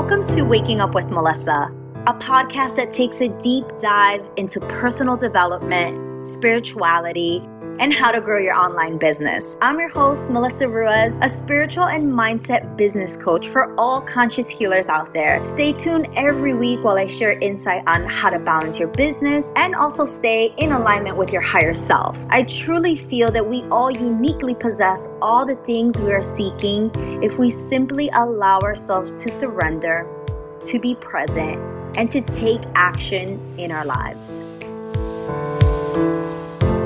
Welcome to Waking Up with Melissa, a podcast that takes a deep dive into personal development, spirituality, and how to grow your online business. I'm your host, Melissa Ruiz, a spiritual and mindset business coach for all conscious healers out there. Stay tuned every week while I share insight on how to balance your business and also stay in alignment with your higher self. I truly feel that we all uniquely possess all the things we are seeking if we simply allow ourselves to surrender, to be present, and to take action in our lives.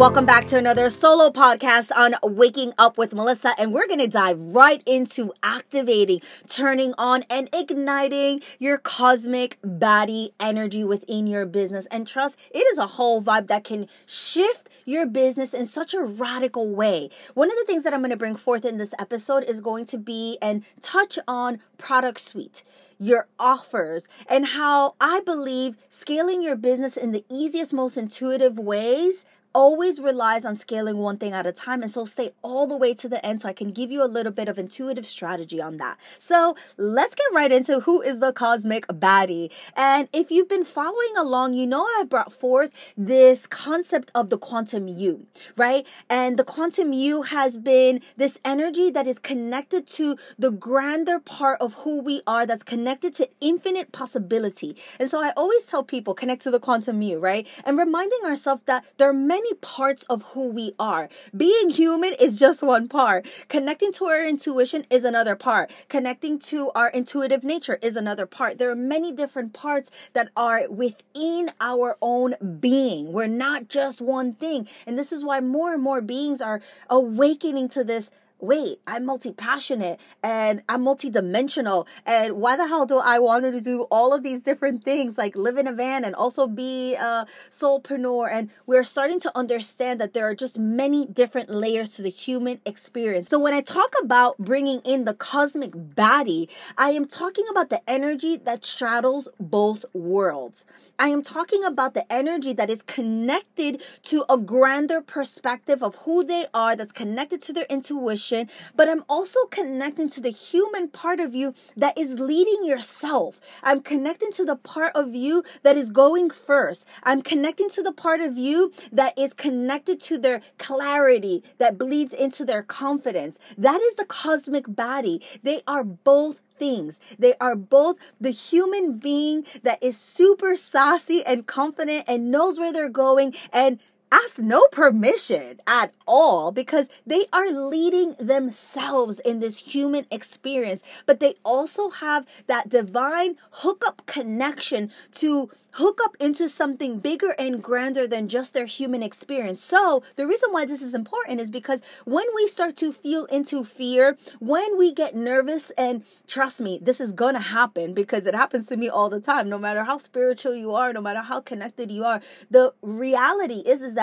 Welcome back to another solo podcast on Waking Up with Melissa. And we're going to dive right into activating, turning on, and igniting your cosmic baddie energy within your business. And trust, it is a whole vibe that can shift your business in such a radical way. One of the things that I'm going to bring forth in this episode is going to be and touch on product suite, your offers, and how I believe scaling your business in the easiest, most intuitive ways always relies on scaling one thing at a time. And so stay all the way to the end so I can give you a little bit of intuitive strategy on that. So let's get right into who is the cosmic baddie. And if you've been following along, you know I brought forth this concept of the quantum you, right? And the quantum you has been this energy that is connected to the grander part of who we are, that's connected to infinite possibility. And so I always tell people connect to the quantum you, right? And reminding ourselves that there are many many parts of who we are. Being human is just one part. Connecting to our intuition is another part. Connecting to our intuitive nature is another part. There are many different parts that are within our own being. We're not just one thing. And this is why more and more beings are awakening to this wait, I'm multi passionate and I'm multi dimensional. And why the hell do I want to do all of these different things like live in a van and also be a soulpreneur? And we're starting to understand that there are just many different layers to the human experience. So when I talk about bringing in the cosmic baddie, I am talking about the energy that straddles both worlds. I am talking about the energy that is connected to a grander perspective of who they are, that's connected to their intuition but I'm also connecting to the human part of you that is leading yourself. I'm connecting to the part of you that is going first. I'm connecting to the part of you that is connected to their clarity that bleeds into their confidence. That is the cosmic baddie. They are both things. They are both the human being that is super sassy and confident and knows where they're going and ask no permission at all because they are leading themselves in this human experience, but they also have that divine hookup connection to hook up into something bigger and grander than just their human experience. So, the reason why this is important is because when we start to feel into fear, when we get nervous, and trust me, this is gonna happen because it happens to me all the time, no matter how spiritual you are, no matter how connected you are, the reality is, is that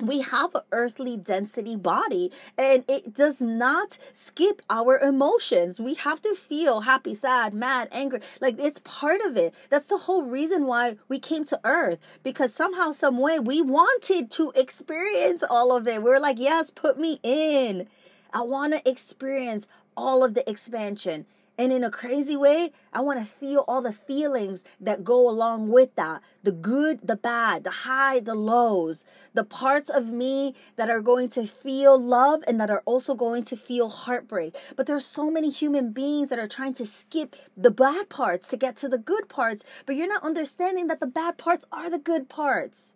we have an earthly density body and it does not skip our emotions. We have to feel happy, sad, mad, angry. Like it's part of it. That's the whole reason why we came to earth because somehow, some way we wanted to experience all of it. We were like, yes, put me in. I want to experience all of the expansion. And in a crazy way, I want to feel all the feelings that go along with that the good, the bad, the high, the lows, the parts of me that are going to feel love and that are also going to feel heartbreak. But there are so many human beings that are trying to skip the bad parts to get to the good parts, but you're not understanding that the bad parts are the good parts.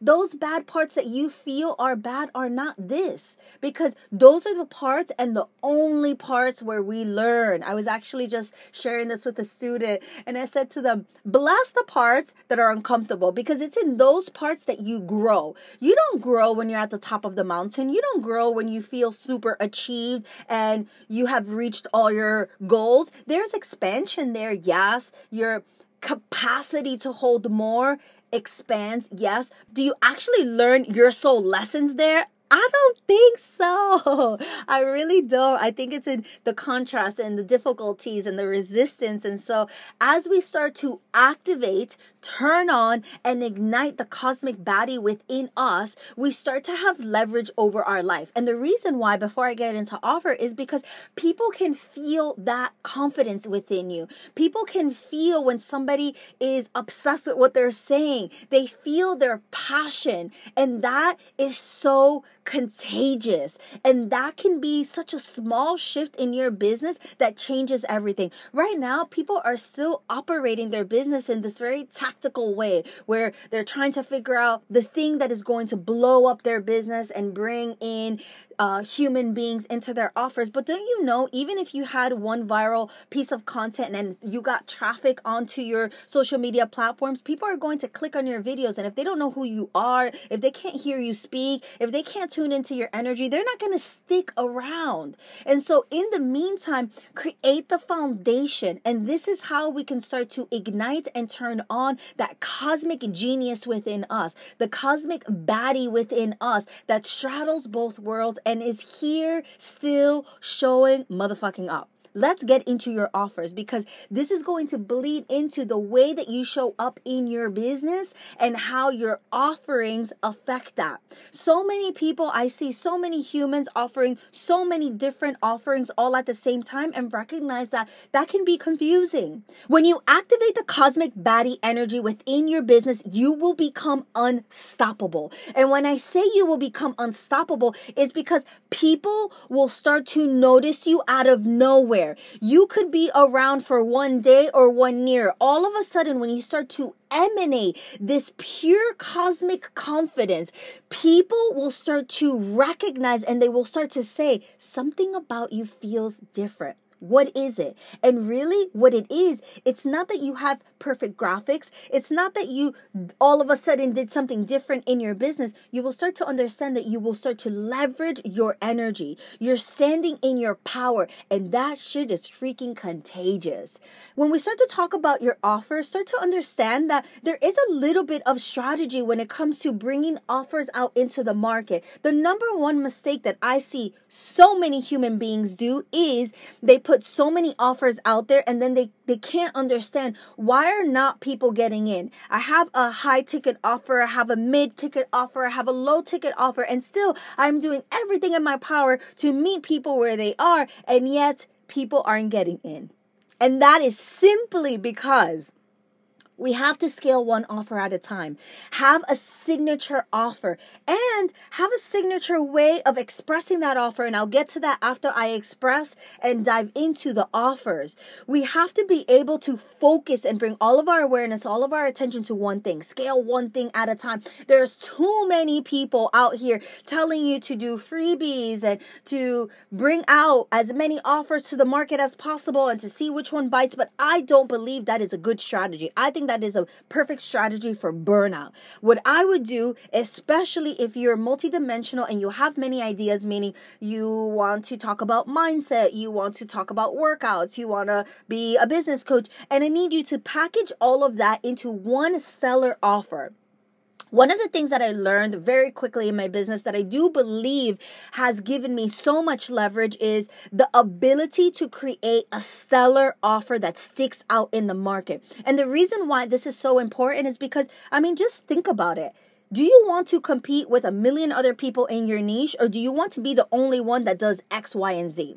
Those bad parts that you feel are bad are not this because those are the parts and the only parts where we learn. I was actually just sharing this with a student and I said to them, bless the parts that are uncomfortable because it's in those parts that you grow. You don't grow when you're at the top of the mountain. You don't grow when you feel super achieved and you have reached all your goals. There's expansion there, yes. Your capacity to hold more expands, yes. Do you actually learn your soul lessons there? I don't think so. I really don't. I think it's in the contrast and the difficulties and the resistance. And so, as we start to activate, turn on, and ignite the cosmic baddie within us, we start to have leverage over our life. And the reason why, before I get into offer, is because people can feel that confidence within you. People can feel when somebody is obsessed with what they're saying, they feel their passion. And that is so contagious. And that can be such a small shift in your business that changes everything. Right now, people are still operating their business in this very tactical way where they're trying to figure out the thing that is going to blow up their business and bring in uh, human beings into their offers. But don't you know, even if you had one viral piece of content and you got traffic onto your social media platforms, people are going to click on your videos. And if they don't know who you are, if they can't hear you speak, if they can't tune into your energy, they're not going to stick around. And so, in the meantime, create the foundation. And this is how we can start to ignite and turn on that cosmic genius within us, the cosmic baddie within us that straddles both worlds and is here still showing motherfucking up let's get into your offers because this is going to bleed into the way that you show up in your business and how your offerings affect that. So many people, I see so many humans offering so many different offerings all at the same time and recognize that that can be confusing. When you activate the cosmic baddie energy within your business, you will become unstoppable. And when I say you will become unstoppable, it's because people will start to notice you out of nowhere You could be around for one day or one year. All of a sudden, when you start to emanate this pure cosmic confidence, people will start to recognize and they will start to say, something about you feels different. What is it? And really, what it is, it's not that you have perfect graphics. It's not that you all of a sudden did something different in your business. You will start to understand that you will start to leverage your energy. You're standing in your power, and that shit is freaking contagious. When we start to talk about your offers, start to understand that there is a little bit of strategy when it comes to bringing offers out into the market. The number one mistake that I see so many human beings do is they put so many offers out there and then they, they can't understand why are not people getting in? I have a high ticket offer, I have a mid ticket offer, I have a low ticket offer, and still I'm doing everything in my power to meet people where they are, and yet people aren't getting in. And that is simply because we have to scale one offer at a time. Have a signature offer and have a signature way of expressing that offer. And I'll get to that after I express and dive into the offers. We have to be able to focus and bring all of our awareness, all of our attention to one thing, scale one thing at a time. There's too many people out here telling you to do freebies and to bring out as many offers to the market as possible and to see which one bites. But I don't believe that is a good strategy. I think that is a perfect strategy for burnout. What I would do, especially if you're multidimensional and you have many ideas, meaning you want to talk about mindset, you want to talk about workouts, you want to be a business coach, and I need you to package all of that into one stellar offer. One of the things that I learned very quickly in my business that I do believe has given me so much leverage is the ability to create a stellar offer that sticks out in the market. And the reason why this is so important is because, I mean, just think about it. Do you want to compete with a million other people in your niche, or do you want to be the only one that does X, Y, and Z?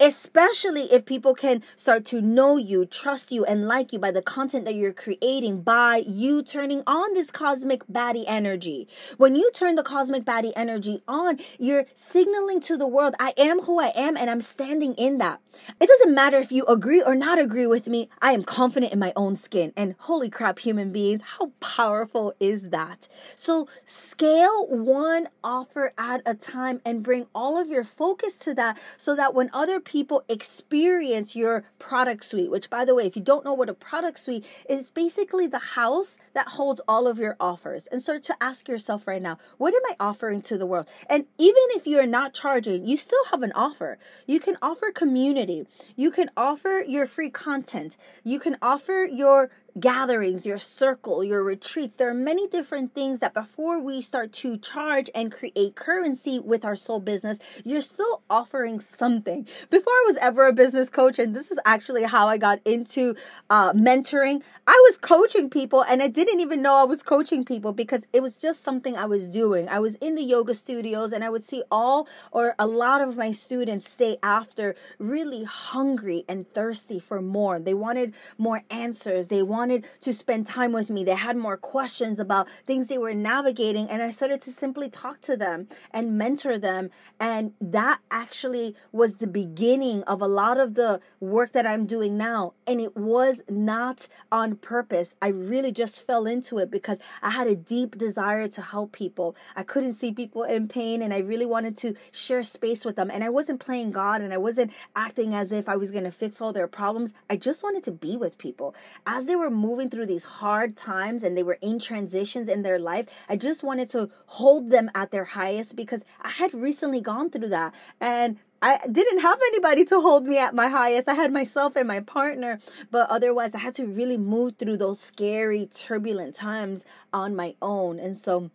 Especially if people can start to know you, trust you, and like you by the content that you're creating by you turning on this cosmic baddie energy. When you turn the cosmic baddie energy on, you're signaling to the world, I am who I am and I'm standing in that. It doesn't matter if you agree or not agree with me, I am confident in my own skin. And holy crap, human beings, how powerful is that? So scale one offer at a time and bring all of your focus to that so that when other people experience your product suite, which, by the way, if you don't know what a product suite is, basically the house that holds all of your offers. And start to ask yourself right now, what am I offering to the world? And even if you're not charging, you still have an offer. You can offer community, you can offer your free content, you can offer your gatherings, your circle, your retreats. There are many different things that before we start to charge and create currency with our soul business, you're still offering something. Before I was ever a business coach, and this is actually how I got into uh, mentoring, I was coaching people and I didn't even know I was coaching people because it was just something I was doing. I was in the yoga studios and I would see all or a lot of my students stay after really hungry and thirsty for more. They wanted more answers. They wanted to spend time with me. They had more questions about things they were navigating. And I started to simply talk to them and mentor them. And that actually was the beginning of a lot of the work that I'm doing now. And it was not on purpose. I really just fell into it because I had a deep desire to help people. I couldn't see people in pain and I really wanted to share space with them. And I wasn't playing God and I wasn't acting as if I was going to fix all their problems. I just wanted to be with people. As they were moving through these hard times and they were in transitions in their life, I just wanted to hold them at their highest because I had recently gone through that. And I didn't have anybody to hold me at my highest. I had myself and my partner, but otherwise, I had to really move through those scary, turbulent times on my own. And so,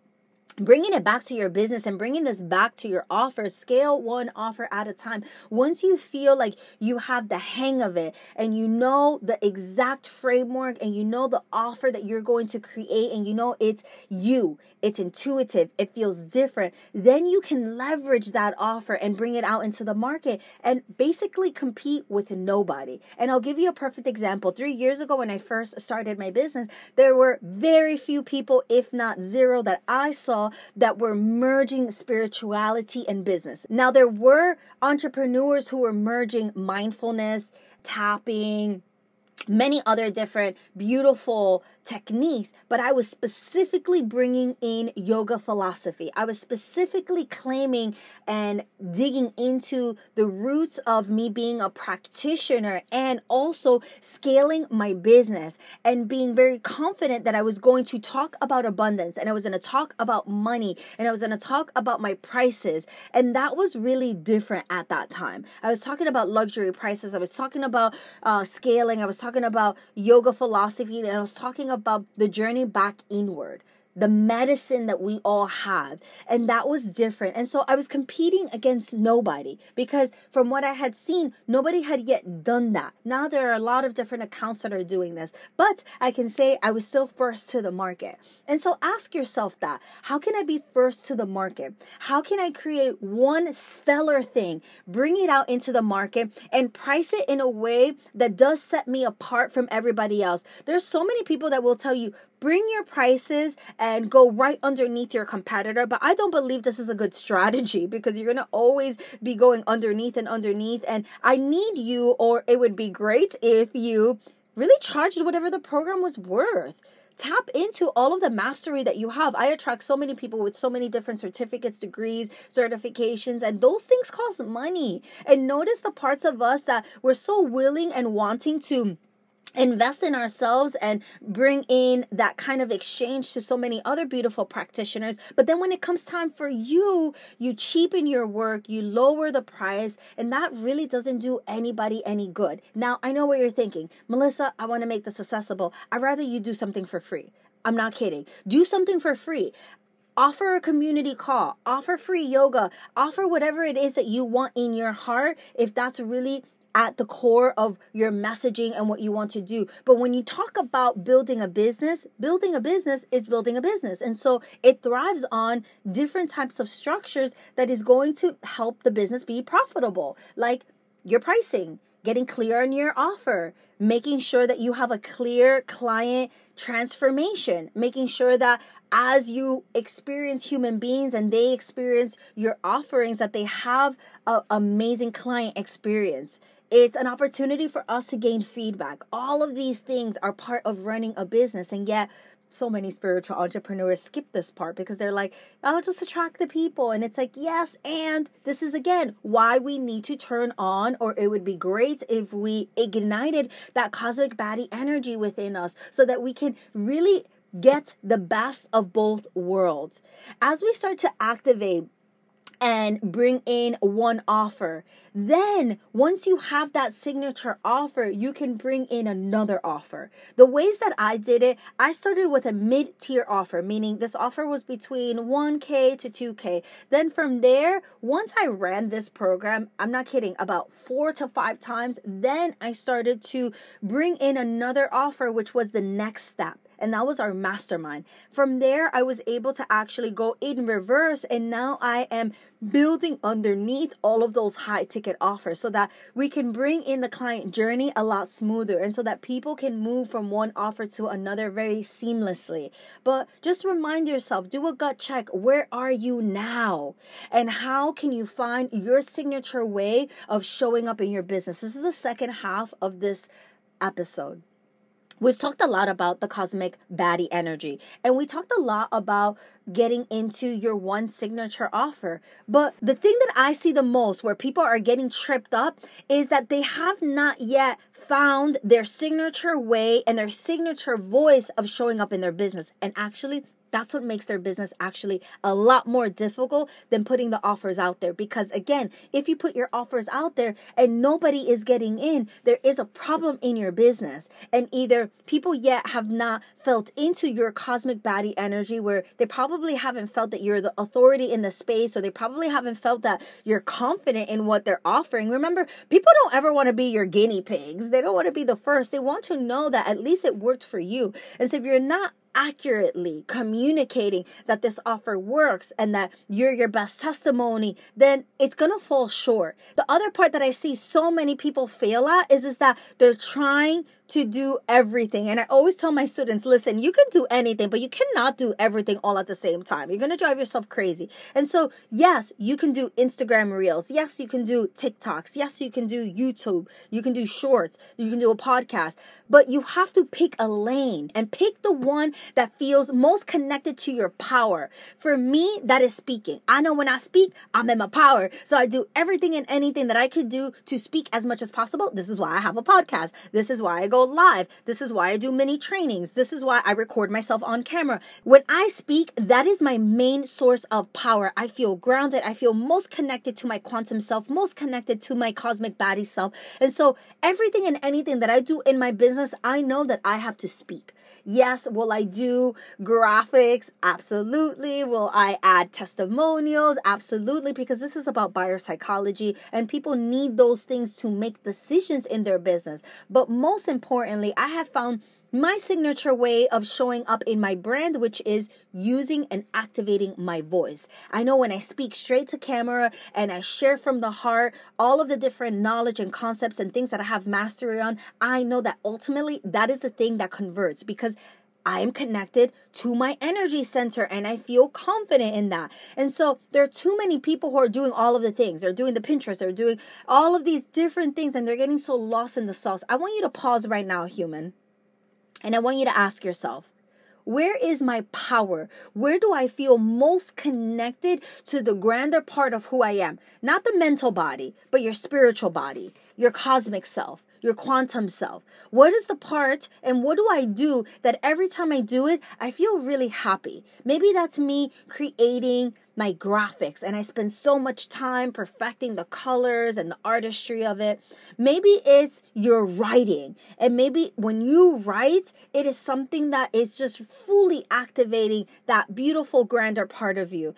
bringing it back to your business and bringing this back to your offer scale one offer at a time. Once you feel like you have the hang of it and you know the exact framework and you know the offer that you're going to create and you know it's you it's intuitive it feels different then you can leverage that offer and bring it out into the market and basically compete with nobody. And i'll give you a perfect example. 3 years ago when i first started my business there were very few people if not zero that i saw that were merging spirituality and business. Now, there were entrepreneurs who were merging mindfulness, tapping, many other different beautiful techniques, but I was specifically bringing in yoga philosophy. I was specifically claiming and digging into the roots of me being a practitioner and also scaling my business and being very confident that I was going to talk about abundance and I was going to talk about money and I was going to talk about my prices. And that was really different at that time. I was talking about luxury prices, I was talking about uh, scaling, I was talking about yoga philosophy, and I was talking about the journey back inward the medicine that we all have. And that was different. And so I was competing against nobody because from what I had seen, nobody had yet done that. Now there are a lot of different accounts that are doing this, but I can say I was still first to the market. And so ask yourself that how can I be first to the market? How can I create one stellar thing, bring it out into the market, and price it in a way that does set me apart from everybody else? There's so many people that will tell you, bring your prices and go right underneath your competitor. But I don't believe this is a good strategy because you're going to always be going underneath and underneath. And I need you, or it would be great if you really charged whatever the program was worth. Tap into all of the mastery that you have. I attract so many people with so many different certificates, degrees, certifications, and those things cost money. And notice the parts of us that we're so willing and wanting to invest in ourselves and bring in that kind of exchange to so many other beautiful practitioners. But then when it comes time for you, you cheapen your work, you lower the price, and that really doesn't do anybody any good. Now, I know what you're thinking. Melissa, I want to make this accessible. I'd rather you do something for free. I'm not kidding. Do something for free offer a community call, offer free yoga, offer whatever it is that you want in your heart if that's really at the core of your messaging and what you want to do. But when you talk about building a business, building a business is building a business. And so it thrives on different types of structures that is going to help the business be profitable, like your pricing, getting clear on your offer, making sure that you have a clear client transformation, making sure that as you experience human beings and they experience your offerings that they have an amazing client experience it's an opportunity for us to gain feedback. All of these things are part of running a business. And yet, so many spiritual entrepreneurs skip this part because they're like, I'll just attract the people. And it's like, yes, and this is again why we need to turn on, or it would be great if we ignited that cosmic baddie energy within us so that we can really get the best of both worlds. As we start to activate and bring in one offer. Then, once you have that signature offer, you can bring in another offer. The ways that I did it, I started with a mid tier offer, meaning this offer was between 1K to 2K. Then, from there, once I ran this program, I'm not kidding, about four to five times, then I started to bring in another offer, which was the next step and that was our mastermind. From there, I was able to actually go in reverse, and now I am building underneath all of those high ticket offers so that we can bring in the client journey a lot smoother and so that people can move from one offer to another very seamlessly. But just remind yourself do a gut check where are you now? And how can you find your signature way of showing up in your business? This is the second half of this episode. We've talked a lot about the cosmic baddie energy, and we talked a lot about getting into your one signature offer. But the thing that I see the most where people are getting tripped up is that they have not yet found their signature way and their signature voice of showing up in their business. And actually, that's what makes their business actually a lot more difficult than putting the offers out there. Because again, if you put your offers out there and nobody is getting in, there is a problem in your business. And either people yet have not felt into your cosmic baddie energy where they probably haven't felt that you're the authority in the space or they probably haven't felt that you're confident in what they're offering. Remember, people don't ever want to be your guinea pigs. They don't want to be the first. They want to know that at least it worked for you. And so if you're not accurately communicating that this offer works and that you're your best testimony, then it's to fall short. The other part that I see so many people fail at is, is that they're trying to do everything. And I always tell my students listen, you can do anything, but you cannot do everything all at the same time. You're going to drive yourself crazy. And so, yes, you can do Instagram reels. Yes, you can do TikToks. Yes, you can do YouTube. You can do shorts. You can do a podcast. But you have to pick a lane and pick the one that feels most connected to your power. For me, that is speaking. I know when I speak, I'm in my power. So I do everything and anything that I could do to speak as much as possible. This is why I have a podcast. This is why I go go live. This is why I do mini trainings. This is why I record myself on camera. When I speak, that is my main source of power. I feel grounded. I feel most connected to my quantum self, most connected to my cosmic baddie self. And so everything and anything that I do in my business, I know that I have to speak. Yes, will I do graphics? Absolutely. Will I add testimonials? Absolutely, because this is about buyer psychology and people need those things to make decisions in their business. But most importantly, I have found my signature way of showing up in my brand, which is using and activating my voice. I know when I speak straight to camera and I share from the heart all of the different knowledge and concepts and things that I have mastery on, I know that ultimately that is the thing that converts because I am connected to my energy center and I feel confident in that. And so there are too many people who are doing all of the things. They're doing the Pinterest, they're doing all of these different things and they're getting so lost in the sauce. I want you to pause right now, human. And I want you to ask yourself, where is my power? Where do I feel most connected to the grander part of who I am? Not the mental body, but your spiritual body, your cosmic self, your quantum self. What is the part and what do I do that every time I do it, I feel really happy? Maybe that's me creating my graphics and I spend so much time perfecting the colors and the artistry of it. Maybe it's your writing. And maybe when you write, it is something that is just fully activating that beautiful, grander part of you.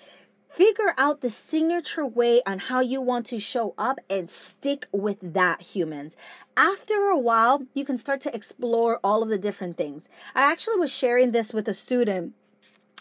Figure out the signature way on how you want to show up and stick with that, humans. After a while, you can start to explore all of the different things. I actually was sharing this with a student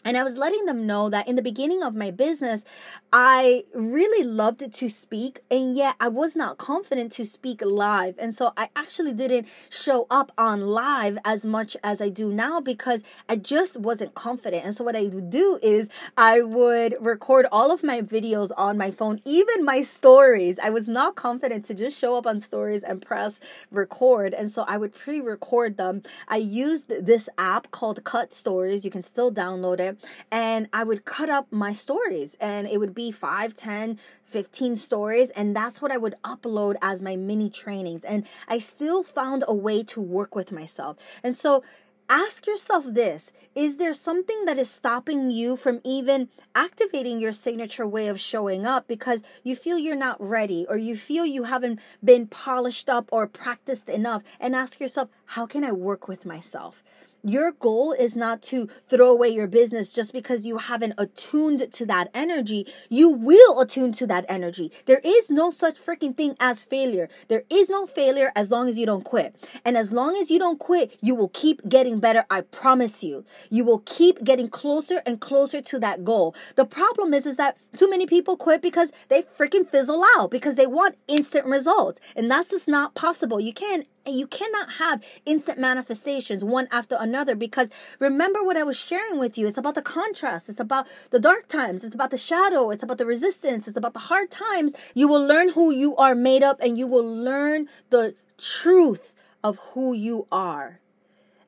and I was letting them know that in the beginning of my business, I really loved to speak, and yet I was not confident to speak live. And so I actually didn't show up on live as much as I do now because I just wasn't confident. And so what I would do is I would record all of my videos on my phone, even my stories. I was not confident to just show up on stories and press record. And so I would pre record them. I used this app called Cut Stories. You can still download it it and I would cut up my stories and it would be 5, 10, 15 stories and that's what I would upload as my mini trainings and I still found a way to work with myself. And so ask yourself this Is there something that is stopping you from even activating your signature way of showing up because you feel you're not ready or you feel you haven't been polished up or practiced enough? And ask yourself, How can I work with myself? Your goal is not to throw away your business just because you haven't attuned to that energy. You will attune to that energy. There is no such freaking thing as failure. There is no failure as long as you don't quit. And as long as you don't quit, you will keep getting better. I promise you. You will keep getting closer and closer to that goal. The problem is, is that too many people quit because they freaking fizzle out because they want instant results. And that's just not possible. You can't you cannot have instant manifestations one after another because remember what I was sharing with you. It's about the contrast, it's about the dark times, it's about the shadow, it's about the resistance, it's about the hard times. You will learn who you are made up and you will learn the truth of who you are.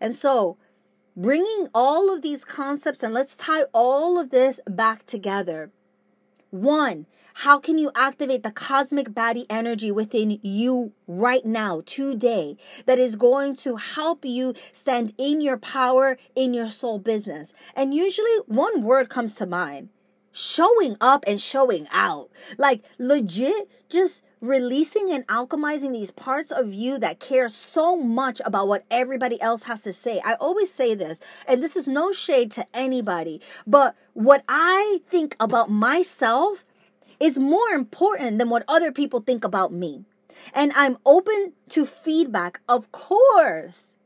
And so, bringing all of these concepts and let's tie all of this back together. One, how can you activate the cosmic baddie energy within you right now, today, that is going to help you stand in your power in your soul business? And usually one word comes to mind showing up and showing out. Like legit, just releasing and alchemizing these parts of you that care so much about what everybody else has to say. I always say this, and this is no shade to anybody, but what I think about myself is more important than what other people think about me. And I'm open to feedback, of course.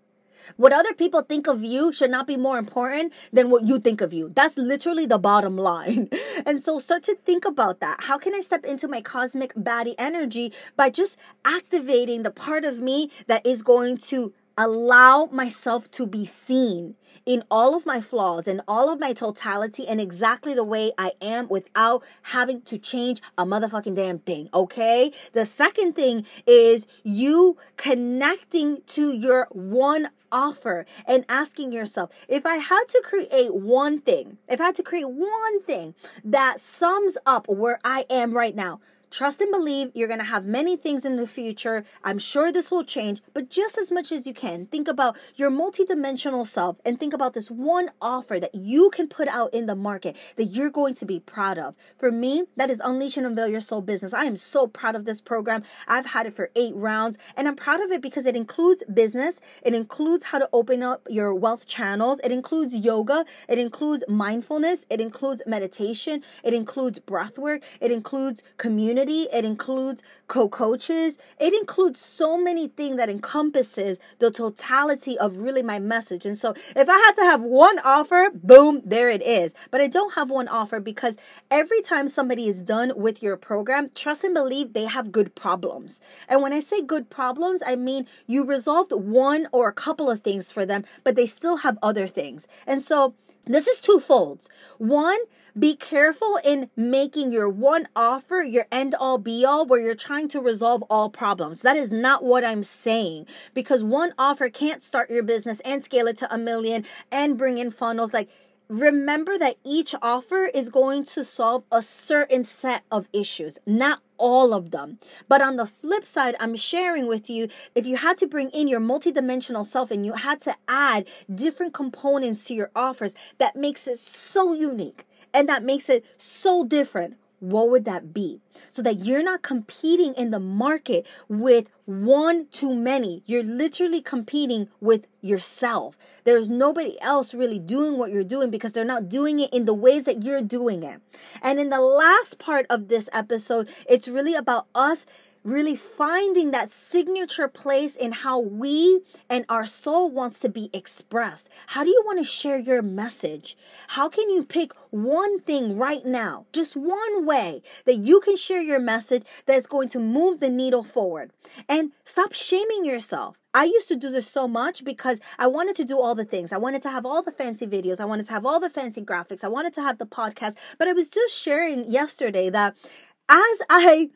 What other people think of you should not be more important than what you think of you. That's literally the bottom line. And so start to think about that. How can I step into my cosmic baddie energy by just activating the part of me that is going to allow myself to be seen in all of my flaws and all of my totality and exactly the way I am without having to change a motherfucking damn thing. Okay. The second thing is you connecting to your one offer and asking yourself if I had to create one thing, if I had to create one thing that sums up where I am right now, Trust and believe you're going to have many things in the future. I'm sure this will change, but just as much as you can, think about your multidimensional self and think about this one offer that you can put out in the market that you're going to be proud of. For me, that is Unleash and Unveil Your Soul Business. I am so proud of this program. I've had it for eight rounds, and I'm proud of it because it includes business, it includes how to open up your wealth channels, it includes yoga, it includes mindfulness, it includes meditation, it includes breath work, it includes community community, it includes co coaches, it includes so many things that encompasses the totality of really my message. And so if I had to have one offer, boom, there it is. But I don't have one offer because every time somebody is done with your program, trust and believe they have good problems. And when I say good problems, I mean you resolved one or a couple of things for them, but they still have other things. And so this is twofold. One, be careful in making your one offer your end all be all where you're trying to resolve all problems. That is not what I'm saying because one offer can't start your business and scale it to a million and bring in funnels. Like, remember that each offer is going to solve a certain set of issues, not all of them. But on the flip side, I'm sharing with you if you had to bring in your multidimensional self and you had to add different components to your offers, that makes it so unique and that makes it so different what would that be? So that you're not competing in the market with one too many. You're literally competing with yourself. There's nobody else really doing what you're doing because they're not doing it in the ways that you're doing it. And in the last part of this episode, it's really about us really finding that signature place in how we and our soul wants to be expressed. How do you want to share your message? How can you pick one thing right now, just one way that you can share your message that's going to move the needle forward? And stop shaming yourself. I used to do this so much because I wanted to do all the things. I wanted to have all the fancy videos. I wanted to have all the fancy graphics. I wanted to have the podcast. But I was just sharing yesterday that as I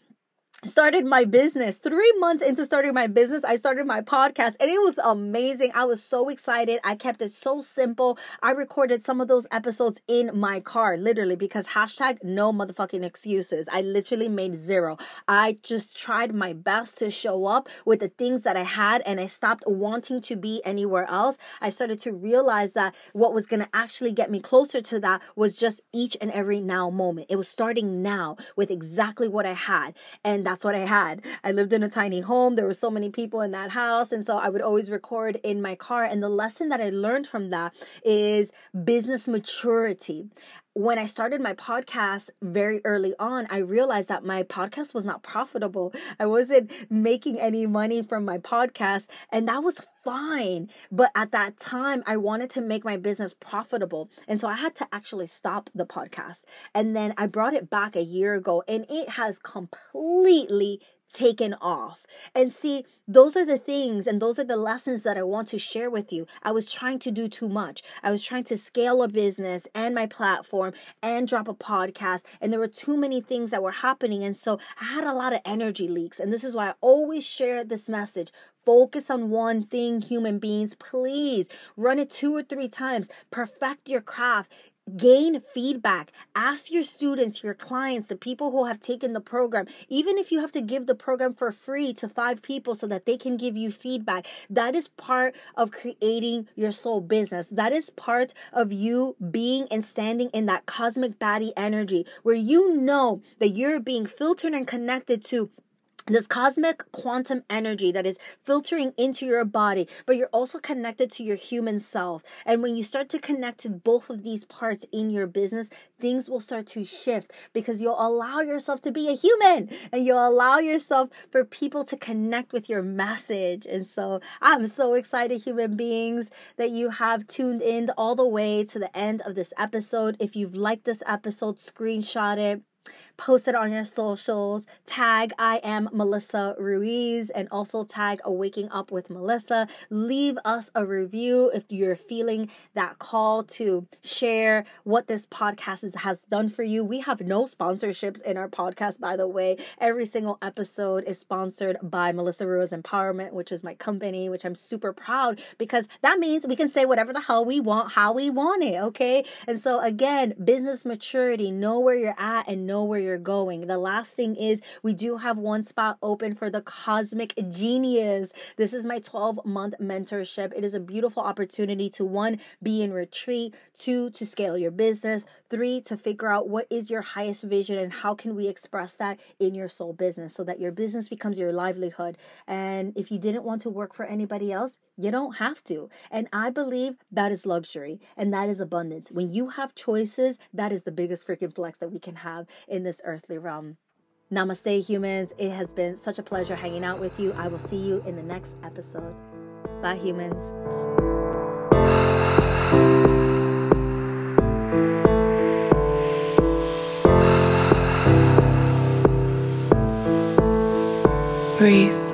started my business. Three months into starting my business, I started my podcast and it was amazing. I was so excited. I kept it so simple. I recorded some of those episodes in my car, literally, because hashtag no motherfucking excuses. I literally made zero. I just tried my best to show up with the things that I had and I stopped wanting to be anywhere else. I started to realize that what was going to actually get me closer to that was just each and every now moment. It was starting now with exactly what I had. And that's what I had. I lived in a tiny home. There were so many people in that house. And so I would always record in my car. And the lesson that I learned from that is business maturity when I started my podcast very early on, I realized that my podcast was not profitable. I wasn't making any money from my podcast, and that was fine. But at that time, I wanted to make my business profitable. And so I had to actually stop the podcast. And then I brought it back a year ago, and it has completely taken off. And see, those are the things and those are the lessons that I want to share with you. I was trying to do too much. I was trying to scale a business and my platform and drop a podcast, and there were too many things that were happening. And so I had a lot of energy leaks. And this is why I always share this message focus on one thing, human beings. Please run it two or three times. Perfect your craft gain feedback. Ask your students your clients the people who have taken the program. Even if you have to give the program for free to five people so that they can give you feedback that is part of creating your soul business. That is part of you being and standing in that cosmic baddie energy where you know that you're being filtered and connected to this cosmic quantum energy that is filtering into your body, but you're also connected to your human self. And when you start to connect to both of these parts in your business, things will start to shift because you'll allow yourself to be a human and you'll allow yourself for people to connect with your message. And so I'm so excited, human beings, that you have tuned in all the way to the end of this episode. If you've liked this episode, screenshot it post it on your socials, tag I am Melissa Ruiz, and also tag Waking Up with Melissa. Leave us a review if you're feeling that call to share what this podcast is, has done for you. We have no sponsorships in our podcast, by the way. Every single episode is sponsored by Melissa Ruiz Empowerment, which is my company, which I'm super proud because that means we can say whatever the hell we want, how we want it, okay? And so, again, business maturity, know where you're at and know where you're you're going. The last thing is we do have one spot open for the Cosmic Genius. This is my 12 month mentorship. It is a beautiful opportunity to one, be in retreat, two, to scale your business, three, to figure out what is your highest vision and how can we express that in your soul business so that your business becomes your livelihood. And if you didn't want to work for anybody else, you don't have to. And I believe that is luxury and that is abundance. When you have choices, that is the biggest freaking flex that we can have in this earthly realm. Namaste, humans. It has been such a pleasure hanging out with you. I will see you in the next episode. Bye, humans. Breathe.